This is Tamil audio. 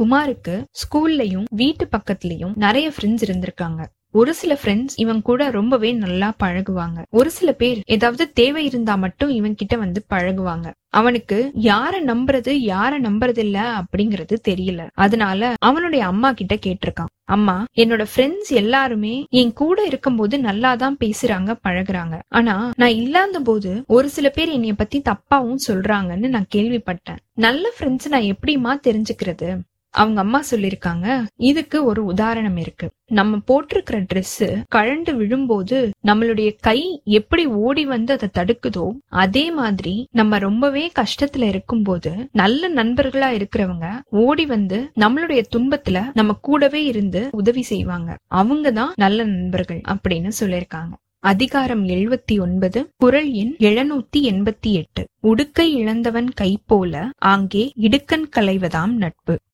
குமாருக்கு ஸ்கூல்லயும் வீட்டு பக்கத்துலயும் நிறைய ஃப்ரெண்ட்ஸ் இருந்திருக்காங்க. ஒரு சில ஃப்ரெண்ட்ஸ் இவன் கூட ரொம்பவே நல்லா பழகுவாங்க. ஒரு சில பேர் ஏதாவது தேவை இருந்தா மட்டும் இவன் கிட்ட வந்து பழகுவாங்க. அவனுக்கு யார நம்புறது யார நம்புறது இல்ல அப்படிங்கறது தெரியல. அதனால அவனுடைய அம்மா கிட்ட கேட்டிருக்கான். அம்மா என்னோட ஃப்ரெண்ட்ஸ் எல்லாருமே என் கூட இருக்கும்போது நல்லாதான் பேசுறாங்க பழகுறாங்க. ஆனா நான் இல்லாத போது ஒரு சில பேர் என்னைய பத்தி தப்பாவும் சொல்றாங்கன்னு நான் கேள்விப்பட்டேன். நல்ல ஃப்ரெண்ட்ஸ் நான் எப்படிமா தெரிஞ்சுக்கிறது? அவங்க அம்மா சொல்லிருக்காங்க இதுக்கு ஒரு உதாரணம் இருக்கு. நம்ம போட்டிருக்கிற ட்ரெஸ் கழண்டு விழும்போது நம்மளுடைய கை எப்படி ஓடி வந்து அதை தடுக்குதோ அதே மாதிரி நம்ம ரொம்பவே கஷ்டத்துல இருக்கும்போது நல்ல நண்பர்களா இருக்கிறவங்க ஓடி வந்து நம்மளுடைய துன்பத்துல நம்ம கூடவே இருந்து உதவி செய்வாங்க. அவங்க தான் நல்ல நண்பர்கள் அப்படின்னு சொல்லியிருக்காங்க. அதிகாரம் எழுபத்தி ஒன்பது குரல் எண் எழுநூத்தி எண்பத்தி எட்டு. உடுக்கை இழந்தவன் கை போல ஆங்கே இடுக்கண் களைவதாம் நட்பு.